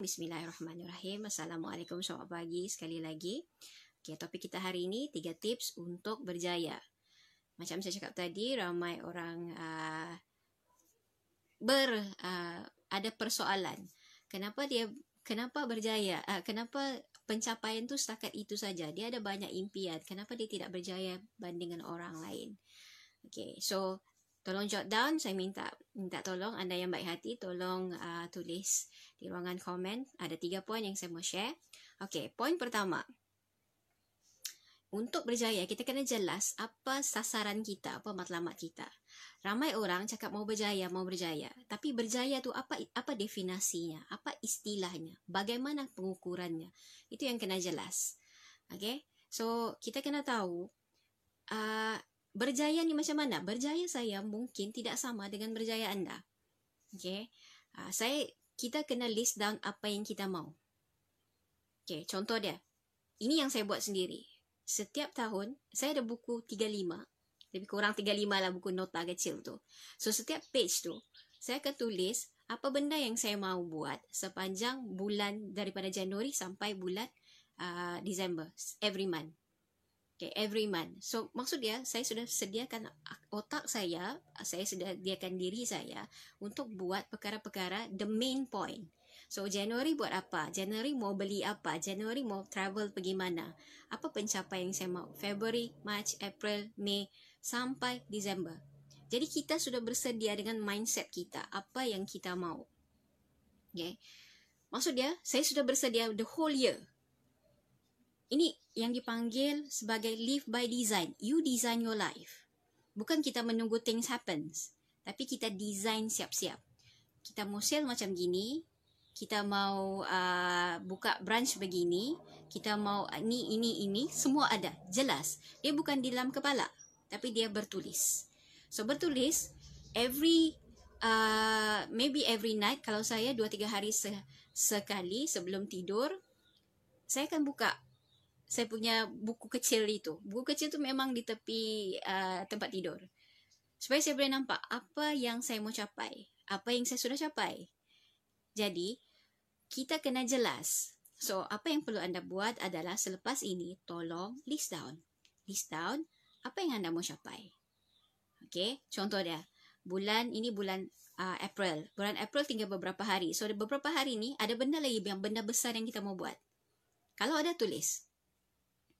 Bismillahirrahmanirrahim. Assalamualaikum selamat pagi sekali lagi. Okay, topik kita hari ini tiga tips untuk berjaya. Macam saya cakap tadi, ramai orang uh, ber uh, ada persoalan. Kenapa dia kenapa berjaya? Uh, kenapa pencapaian tu setakat itu saja? Dia ada banyak impian. Kenapa dia tidak berjaya bandingkan orang lain? Okay, so tolong jot down saya minta minta tolong anda yang baik hati tolong uh, tulis di ruangan komen. Ada tiga poin yang saya mau share. Okey poin pertama. Untuk berjaya kita kena jelas apa sasaran kita apa matlamat kita. Ramai orang cakap mau berjaya mau berjaya. Tapi berjaya tu apa apa definisinya apa istilahnya? Bagaimana pengukurannya? Itu yang kena jelas. Okey? So kita kena tahu uh, berjaya ni macam mana? Berjaya saya mungkin tidak sama dengan berjaya anda. Okay. Uh, saya, kita kena list down apa yang kita mau. Okay, contoh dia. Ini yang saya buat sendiri. Setiap tahun, saya ada buku 35. Lebih kurang 35 lah buku nota kecil tu. So, setiap page tu, saya akan tulis apa benda yang saya mau buat sepanjang bulan daripada Januari sampai bulan uh, Disember. Every month. Okay, every month. So, maksud dia, saya sudah sediakan otak saya, saya sudah sediakan diri saya untuk buat perkara-perkara the main point. So, Januari buat apa? Januari mau beli apa? Januari mau travel pergi mana? Apa pencapaian yang saya mau? February, March, April, May, sampai December. Jadi, kita sudah bersedia dengan mindset kita. Apa yang kita mau. Okay. Maksud dia, saya sudah bersedia the whole year. Ini yang dipanggil sebagai live by design. You design your life. Bukan kita menunggu things happens. Tapi kita design siap-siap. Kita mau sale macam gini. Kita mau uh, buka branch begini. Kita mau ini, ini, ini. Semua ada. Jelas. Dia bukan di dalam kepala. Tapi dia bertulis. So bertulis. Every, uh, maybe every night. Kalau saya 2-3 hari se- sekali sebelum tidur. Saya akan buka saya punya buku kecil itu. Buku kecil tu memang di tepi uh, tempat tidur. Supaya saya boleh nampak apa yang saya mau capai. Apa yang saya sudah capai. Jadi, kita kena jelas. So, apa yang perlu anda buat adalah selepas ini, tolong list down. List down apa yang anda mau capai. Okay, contoh dia. Bulan ini bulan uh, April. Bulan April tinggal beberapa hari. So, beberapa hari ni ada benda lagi yang benda besar yang kita mau buat. Kalau ada tulis,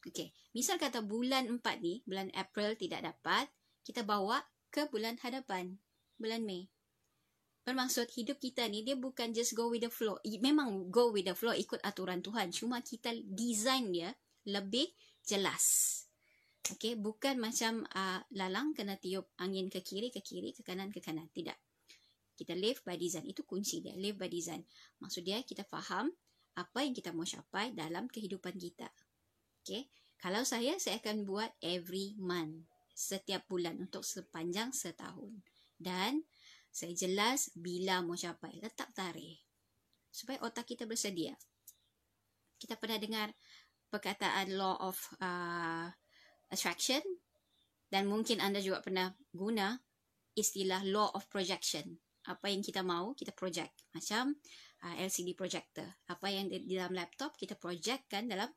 Okey, misal kata bulan 4 ni, bulan April tidak dapat, kita bawa ke bulan hadapan, bulan Mei. Bermaksud hidup kita ni dia bukan just go with the flow. Memang go with the flow ikut aturan Tuhan. Cuma kita design dia lebih jelas. Okey, bukan macam uh, lalang kena tiup angin ke kiri, ke kiri, ke kanan, ke kanan. Tidak. Kita live by design. Itu kunci dia. Live by design. Maksud dia kita faham apa yang kita mau capai dalam kehidupan kita. Okay. Kalau saya, saya akan buat every month. Setiap bulan untuk sepanjang setahun. Dan saya jelas bila mau capai. Letak tarikh. Supaya otak kita bersedia. Kita pernah dengar perkataan law of uh, attraction. Dan mungkin anda juga pernah guna istilah law of projection. Apa yang kita mau, kita project. Macam uh, LCD projector. Apa yang di dalam laptop, kita projectkan dalam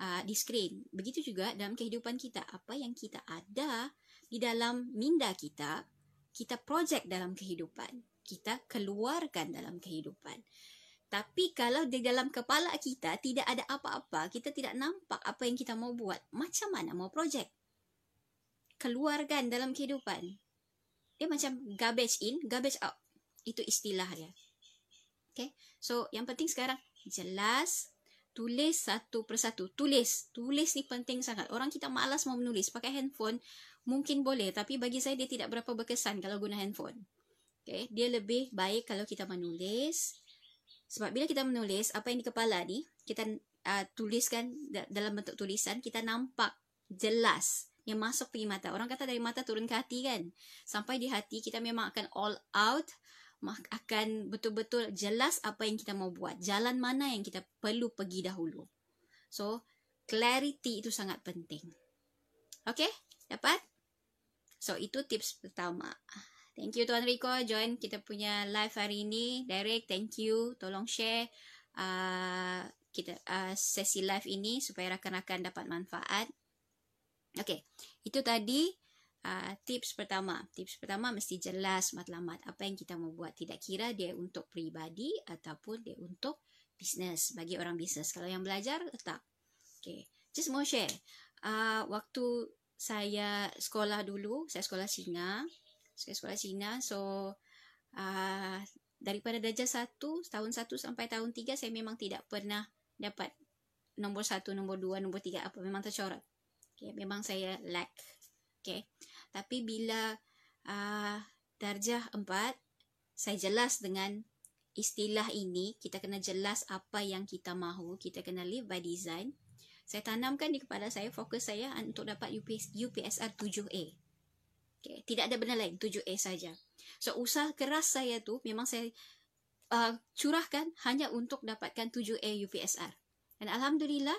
uh, di screen. Begitu juga dalam kehidupan kita. Apa yang kita ada di dalam minda kita, kita project dalam kehidupan. Kita keluarkan dalam kehidupan. Tapi kalau di dalam kepala kita tidak ada apa-apa, kita tidak nampak apa yang kita mau buat, macam mana mau project? Keluarkan dalam kehidupan. Dia macam garbage in, garbage out. Itu istilah dia. Okay. So, yang penting sekarang, jelas, tulis satu persatu. Tulis. Tulis ni penting sangat. Orang kita malas mau menulis. Pakai handphone mungkin boleh. Tapi bagi saya dia tidak berapa berkesan kalau guna handphone. Okay. Dia lebih baik kalau kita menulis. Sebab bila kita menulis apa yang di kepala ni. Kita uh, tuliskan dalam bentuk tulisan. Kita nampak jelas yang masuk pergi mata. Orang kata dari mata turun ke hati kan. Sampai di hati kita memang akan all out akan betul-betul jelas apa yang kita mau buat. Jalan mana yang kita perlu pergi dahulu. So, clarity itu sangat penting. Okay? Dapat? So, itu tips pertama. Thank you Tuan Rico join kita punya live hari ini. Derek, thank you. Tolong share uh, kita uh, sesi live ini supaya rakan-rakan dapat manfaat. Okey, itu tadi uh, tips pertama. Tips pertama mesti jelas matlamat apa yang kita mau buat. Tidak kira dia untuk peribadi ataupun dia untuk bisnes bagi orang bisnes. Kalau yang belajar tetap. Okey, just mau share. Uh, waktu saya sekolah dulu, saya sekolah Cina. Saya sekolah Cina, so uh, daripada darjah satu, tahun satu sampai tahun tiga, saya memang tidak pernah dapat nombor satu, nombor dua, nombor tiga apa memang tercorot. Okay, memang saya lack. Okay. Tapi bila uh, darjah empat, saya jelas dengan istilah ini, kita kena jelas apa yang kita mahu, kita kena live by design. Saya tanamkan di kepala saya, fokus saya untuk dapat UPS, UPSR 7A. Okay. Tidak ada benda lain, 7A saja. So, usaha keras saya tu memang saya uh, curahkan hanya untuk dapatkan 7A UPSR. Dan Alhamdulillah,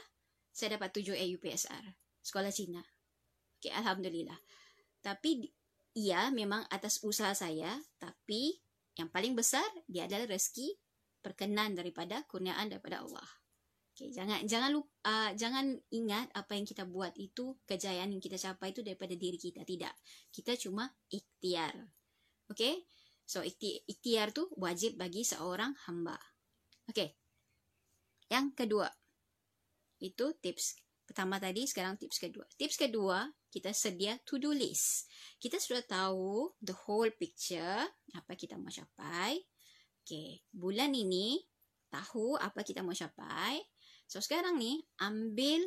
saya dapat 7A UPSR sekolah Cina. Okay, Alhamdulillah. Tapi, ia memang atas usaha saya. Tapi, yang paling besar, dia adalah rezeki perkenan daripada kurniaan daripada Allah. Okay, jangan jangan lupa, uh, jangan ingat apa yang kita buat itu kejayaan yang kita capai itu daripada diri kita tidak. Kita cuma ikhtiar. Okay, so ikhtiar tu wajib bagi seorang hamba. Okay, yang kedua itu tips pertama tadi, sekarang tips kedua. Tips kedua, kita sedia to-do list. Kita sudah tahu the whole picture, apa kita mau capai. Okay, bulan ini tahu apa kita mau capai. So, sekarang ni, ambil,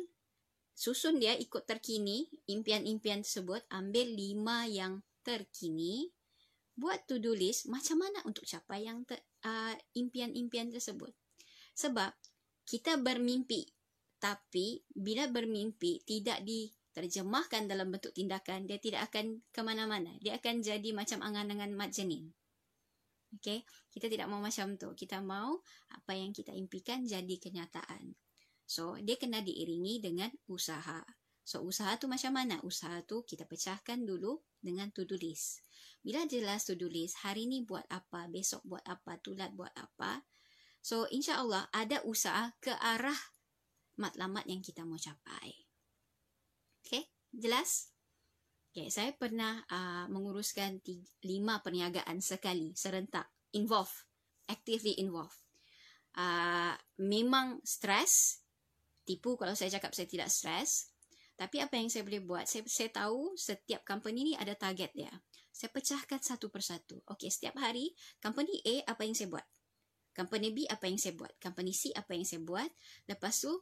susun dia ikut terkini, impian-impian tersebut, ambil lima yang terkini, buat to-do list macam mana untuk capai yang ter, uh, impian-impian tersebut. Sebab, kita bermimpi, tapi bila bermimpi tidak diterjemahkan dalam bentuk tindakan, dia tidak akan ke mana-mana. Dia akan jadi macam angan-angan mat jenin. Okay? Kita tidak mau macam tu. Kita mau apa yang kita impikan jadi kenyataan. So, dia kena diiringi dengan usaha. So, usaha tu macam mana? Usaha tu kita pecahkan dulu dengan to-do list. Bila jelas to-do list, hari ni buat apa, besok buat apa, tulat buat apa. So, insya Allah ada usaha ke arah matlamat yang kita mau capai. Okay, jelas? Okay, saya pernah uh, menguruskan tiga, lima perniagaan sekali, serentak, involve, actively involve. Uh, memang stres, tipu kalau saya cakap saya tidak stres. Tapi apa yang saya boleh buat, saya, saya tahu setiap company ni ada target dia. Saya pecahkan satu persatu. Okay, setiap hari, company A apa yang saya buat? Company B apa yang saya buat? Company C apa yang saya buat? Lepas tu,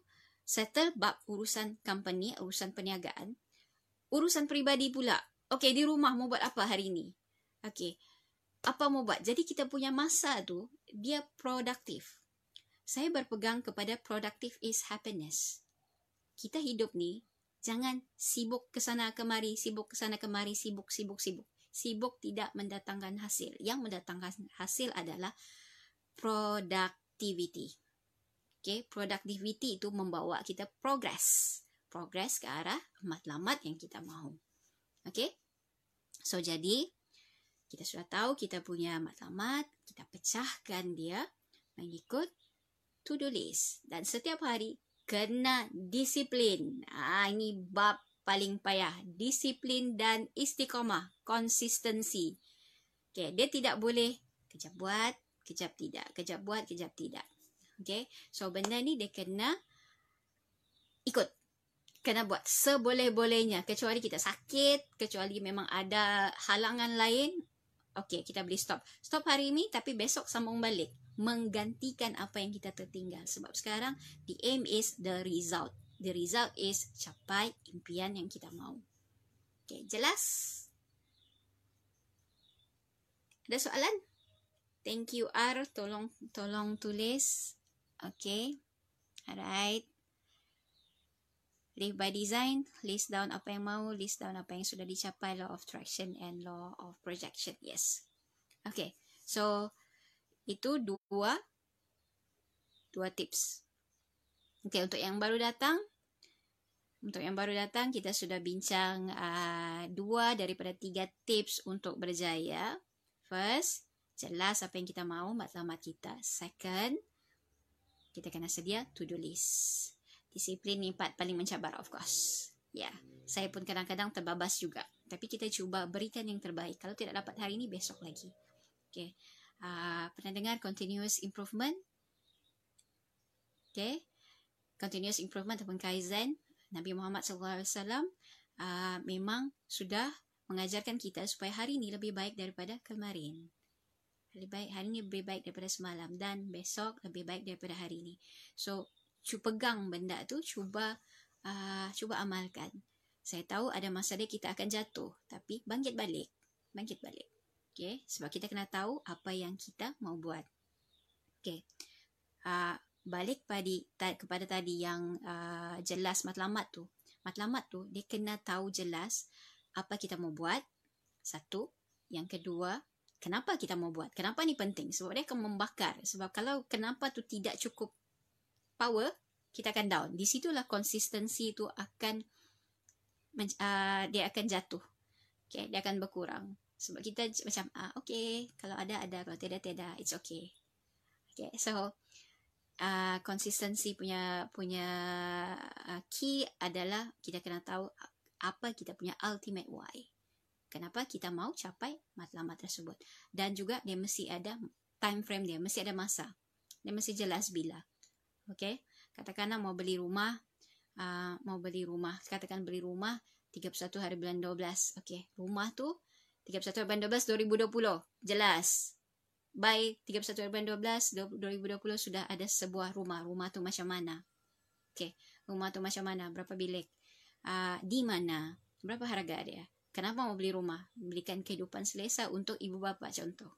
settle bab urusan company, urusan perniagaan. Urusan peribadi pula. Okey, di rumah mau buat apa hari ini? Okey. Apa mau buat? Jadi kita punya masa tu dia produktif. Saya berpegang kepada productive is happiness. Kita hidup ni jangan sibuk ke sana kemari, sibuk ke sana kemari, sibuk sibuk sibuk. Sibuk tidak mendatangkan hasil. Yang mendatangkan hasil adalah productivity. Okay, productivity itu membawa kita progress. Progress ke arah matlamat yang kita mahu. Okay. So, jadi, kita sudah tahu kita punya matlamat. Kita pecahkan dia mengikut to-do list. Dan setiap hari, kena disiplin. Ah, ini bab paling payah. Disiplin dan istiqomah. Consistency. Okay, dia tidak boleh kejap buat, kejap tidak. Kejap buat, kejap tidak. Okay. So benda ni dia kena ikut. Kena buat seboleh-bolehnya. Kecuali kita sakit. Kecuali memang ada halangan lain. Okay kita boleh stop. Stop hari ini tapi besok sambung balik. Menggantikan apa yang kita tertinggal. Sebab sekarang the aim is the result. The result is capai impian yang kita mahu. Okay jelas? Ada soalan? Thank you R. Tolong tolong tulis. Okay. Alright. Live by design. List down apa yang mau. List down apa yang sudah dicapai. Law of traction and law of projection. Yes. Okay. So, itu dua dua tips. Okay, untuk yang baru datang. Untuk yang baru datang, kita sudah bincang uh, dua daripada tiga tips untuk berjaya. First, jelas apa yang kita mahu, matlamat kita. Second, kita kena sedia to-do list. Disiplin ni part paling mencabar of course. Ya, yeah. saya pun kadang-kadang terbabas juga. Tapi kita cuba berikan yang terbaik. Kalau tidak dapat hari ini, besok lagi. Okay. Uh, pernah dengar continuous improvement? Okay. Continuous improvement ataupun Kaizen. Nabi Muhammad SAW uh, memang sudah mengajarkan kita supaya hari ini lebih baik daripada kemarin lebih baik hari ni lebih baik daripada semalam dan besok lebih baik daripada hari ini. So, cuba pegang benda tu, cuba uh, cuba amalkan. Saya tahu ada masa dia kita akan jatuh, tapi bangkit balik. Bangkit balik. Okay, sebab kita kena tahu apa yang kita mau buat. Okay, uh, balik padi, ta, kepada tadi yang uh, jelas matlamat tu. Matlamat tu, dia kena tahu jelas apa kita mau buat. Satu. Yang kedua, kenapa kita mau buat? Kenapa ni penting? Sebab dia akan membakar. Sebab kalau kenapa tu tidak cukup power, kita akan down. Di situlah konsistensi tu akan uh, dia akan jatuh. Okay, dia akan berkurang. Sebab kita macam, ah, okay, kalau ada, ada. Kalau tidak, tidak. It's okay. Okay, so, uh, konsistensi punya punya uh, key adalah kita kena tahu apa kita punya ultimate why kenapa kita mau capai matlamat tersebut. Dan juga dia mesti ada time frame dia mesti ada masa. Dia mesti jelas bila. Okey? Katakanlah mau beli rumah uh, mau beli rumah. Katakan beli rumah 31 hari bulan 12 okey rumah tu 31 hari bulan 12 2020 jelas. By 31 hari bulan 12 2020 sudah ada sebuah rumah. Rumah tu macam mana? Okey rumah tu macam mana? Berapa bilik? Uh, di mana? Berapa harga dia Kenapa mau beli rumah? Belikan kehidupan selesa untuk ibu bapa contoh.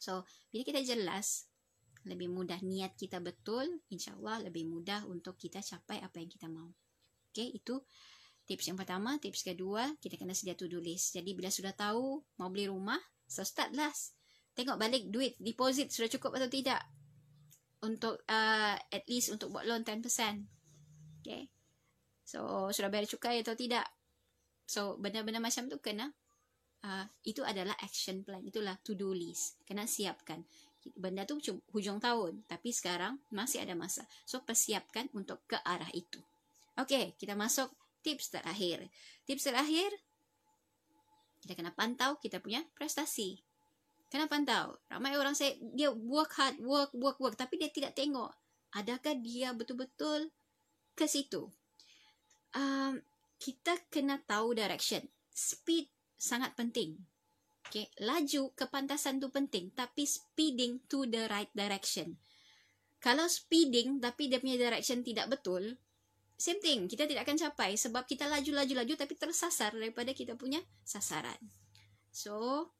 So, bila kita jelas, lebih mudah niat kita betul, insya Allah lebih mudah untuk kita capai apa yang kita mau. Okay, itu tips yang pertama. Tips kedua, kita kena sedia to-do list. Jadi, bila sudah tahu mau beli rumah, so start last. Tengok balik duit, deposit sudah cukup atau tidak. Untuk, uh, at least untuk buat loan 10%. Okay. So, sudah bayar cukai atau tidak. So benda-benda macam tu kena uh, itu adalah action plan. Itulah to do list. Kena siapkan. Benda tu hujung tahun, tapi sekarang masih ada masa. So persiapkan untuk ke arah itu. Okey, kita masuk tips terakhir. Tips terakhir kita kena pantau kita punya prestasi. Kena pantau. Ramai orang saya dia work hard, work, work, work tapi dia tidak tengok adakah dia betul-betul ke situ. Um, kita kena tahu direction. Speed sangat penting. Okay, laju kepantasan tu penting, tapi speeding to the right direction. Kalau speeding tapi dia punya direction tidak betul, same thing, kita tidak akan capai sebab kita laju-laju-laju tapi tersasar daripada kita punya sasaran. So,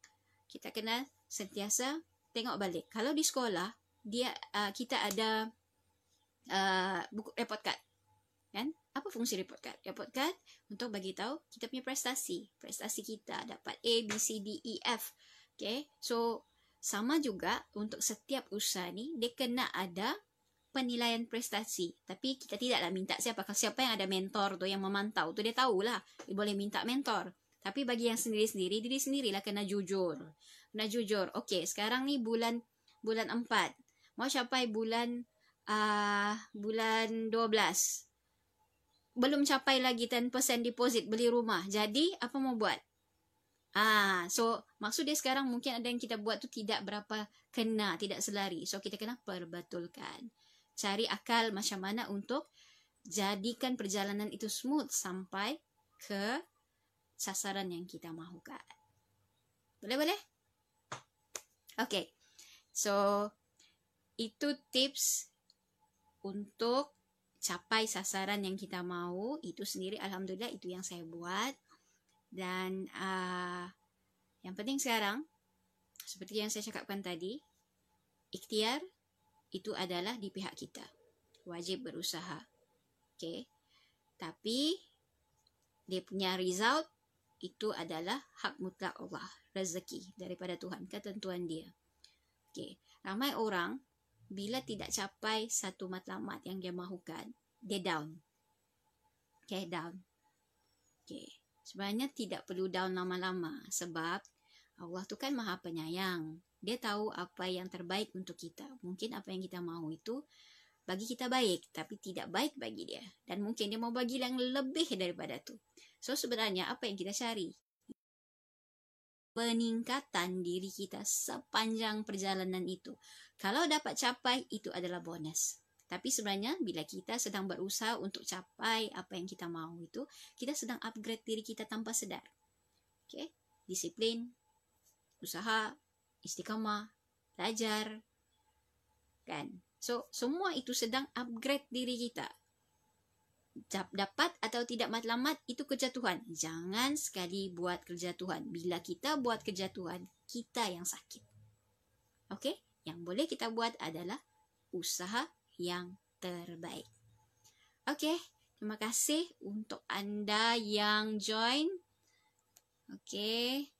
kita kena sentiasa tengok balik. Kalau di sekolah, dia uh, kita ada uh, buku report card. Apa fungsi report card? Report card untuk bagi tahu kita punya prestasi. Prestasi kita dapat A, B, C, D, E, F. Okay. So, sama juga untuk setiap usaha ni, dia kena ada penilaian prestasi. Tapi kita tidaklah minta siapa. Siapa yang ada mentor tu, yang memantau tu, dia tahulah. Dia boleh minta mentor. Tapi bagi yang sendiri-sendiri, diri sendirilah kena jujur. Kena jujur. Okay, sekarang ni bulan bulan 4. Mau capai bulan uh, bulan 12 belum capai lagi 10% deposit beli rumah. Jadi, apa mau buat? Ah, so maksud dia sekarang mungkin ada yang kita buat tu tidak berapa kena, tidak selari. So kita kena perbetulkan. Cari akal macam mana untuk jadikan perjalanan itu smooth sampai ke sasaran yang kita mahukan. Boleh boleh? Okay. So itu tips untuk capai sasaran yang kita mau itu sendiri alhamdulillah itu yang saya buat. Dan uh, yang penting sekarang seperti yang saya cakapkan tadi ikhtiar itu adalah di pihak kita. Wajib berusaha. Okey? Tapi dia punya result itu adalah hak mutlak Allah rezeki daripada Tuhan ketentuan dia. Okey? Ramai orang bila tidak capai satu matlamat yang dia mahukan, dia down. Okay, down. Okay. Sebenarnya tidak perlu down lama-lama sebab Allah tu kan maha penyayang. Dia tahu apa yang terbaik untuk kita. Mungkin apa yang kita mahu itu bagi kita baik, tapi tidak baik bagi dia. Dan mungkin dia mau bagi yang lebih daripada itu. So sebenarnya apa yang kita cari? Peningkatan diri kita sepanjang perjalanan itu. Kalau dapat capai, itu adalah bonus. Tapi sebenarnya bila kita sedang berusaha untuk capai apa yang kita mahu itu, kita sedang upgrade diri kita tanpa sedar. Okay? Disiplin, usaha, istiqamah, belajar. Kan? So, semua itu sedang upgrade diri kita. Dapat atau tidak matlamat, itu kerja Tuhan. Jangan sekali buat kerja Tuhan. Bila kita buat kerja Tuhan, kita yang sakit. Okey? Yang boleh kita buat adalah usaha yang terbaik. Okey, terima kasih untuk anda yang join. Okey.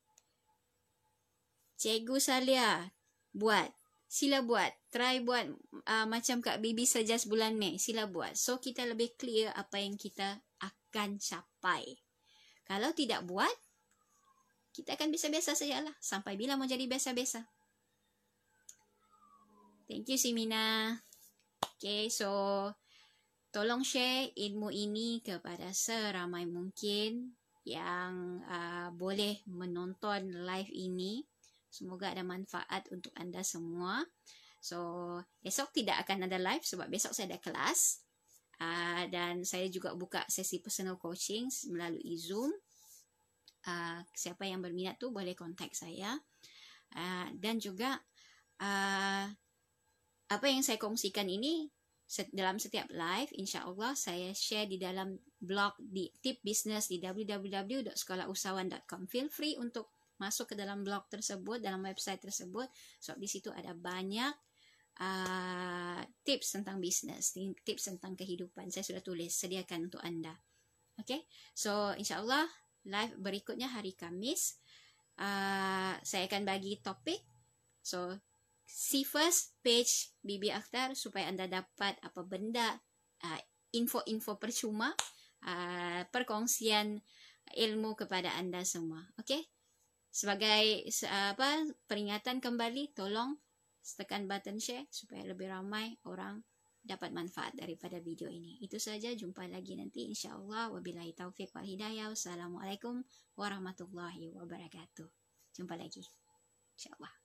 Cikgu Salia buat. Sila buat. Try buat uh, macam Kak Bibi saja sebulan Mei. Sila buat. So, kita lebih clear apa yang kita akan capai. Kalau tidak buat, kita akan biasa-biasa sajalah. Sampai bila mau jadi biasa-biasa. Thank you, Simina. Okay, so tolong share ilmu ini kepada seramai mungkin yang uh, boleh menonton live ini. Semoga ada manfaat untuk anda semua. So, esok tidak akan ada live sebab besok saya ada kelas. Uh, dan saya juga buka sesi personal coaching melalui Zoom. Uh, siapa yang berminat tu boleh kontak saya. Uh, dan juga uh, apa yang saya kongsikan ini dalam setiap live insya-Allah saya share di dalam blog di tip business di www.sekolahusahawaan.com feel free untuk masuk ke dalam blog tersebut dalam website tersebut. Sebab di situ ada banyak uh, tips tentang bisnes tips tentang kehidupan. Saya sudah tulis sediakan untuk anda. Okay? So insya-Allah live berikutnya hari Kamis uh, saya akan bagi topik. So see first page Bibi Akhtar supaya anda dapat apa benda uh, info-info percuma uh, perkongsian ilmu kepada anda semua. Okey? Sebagai apa peringatan kembali tolong tekan button share supaya lebih ramai orang dapat manfaat daripada video ini. Itu saja jumpa lagi nanti insya-Allah wabillahi taufik wal hidayah. Wassalamualaikum warahmatullahi wabarakatuh. Jumpa lagi. Insya-Allah.